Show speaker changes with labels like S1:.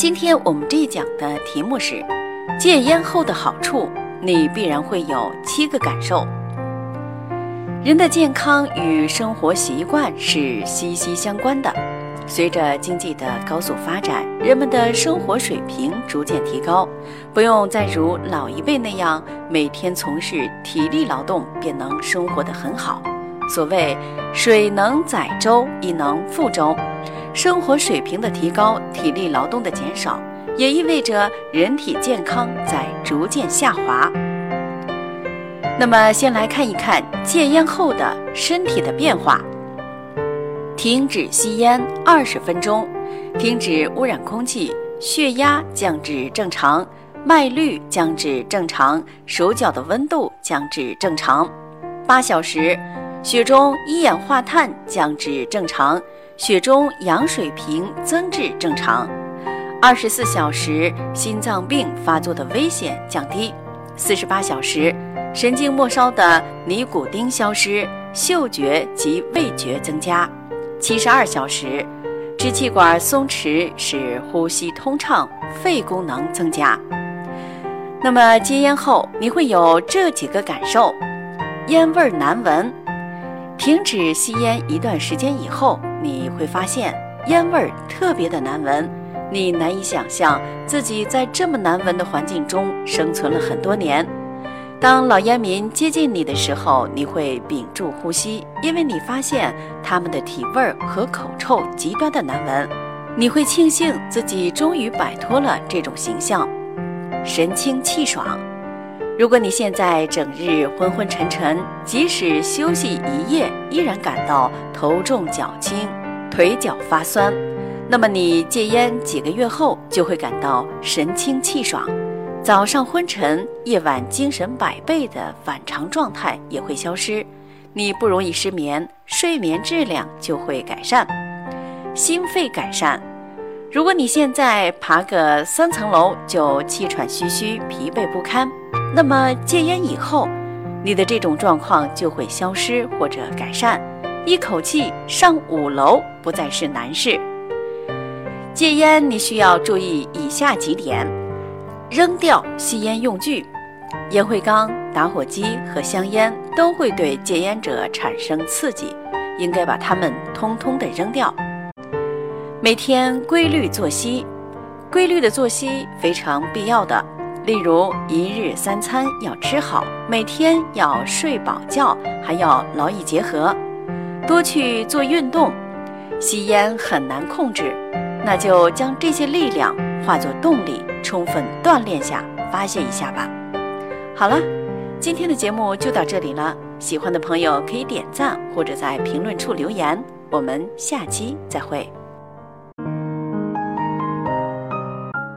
S1: 今天我们这一讲的题目是戒烟后的好处，你必然会有七个感受。人的健康与生活习惯是息息相关的。随着经济的高速发展，人们的生活水平逐渐提高，不用再如老一辈那样每天从事体力劳动便能生活得很好。所谓“水能载舟，亦能覆舟”。生活水平的提高，体力劳动的减少，也意味着人体健康在逐渐下滑。那么，先来看一看戒烟后的身体的变化。停止吸烟二十分钟，停止污染空气，血压降至正常，脉率降至正常，手脚的温度降至正常。八小时，血中一氧化碳降至正常。血中氧水平增至正常，二十四小时心脏病发作的危险降低，四十八小时神经末梢的尼古丁消失，嗅觉及味觉增加，七十二小时支气管松弛，使呼吸通畅，肺功能增加。那么戒烟后你会有这几个感受：烟味难闻。停止吸烟一段时间以后。你会发现烟味儿特别的难闻，你难以想象自己在这么难闻的环境中生存了很多年。当老烟民接近你的时候，你会屏住呼吸，因为你发现他们的体味儿和口臭极端的难闻。你会庆幸自己终于摆脱了这种形象，神清气爽。如果你现在整日昏昏沉沉，即使休息一夜，依然感到头重脚轻、腿脚发酸，那么你戒烟几个月后就会感到神清气爽，早上昏沉，夜晚精神百倍的反常状态也会消失，你不容易失眠，睡眠质量就会改善，心肺改善。如果你现在爬个三层楼就气喘吁吁、疲惫不堪。那么戒烟以后，你的这种状况就会消失或者改善，一口气上五楼不再是难事。戒烟你需要注意以下几点：扔掉吸烟用具，烟灰缸、打火机和香烟都会对戒烟者产生刺激，应该把它们通通的扔掉。每天规律作息，规律的作息非常必要的。例如，一日三餐要吃好，每天要睡饱觉，还要劳逸结合，多去做运动。吸烟很难控制，那就将这些力量化作动力，充分锻炼下，发泄一下吧。好了，今天的节目就到这里了。喜欢的朋友可以点赞或者在评论处留言。我们下期再会。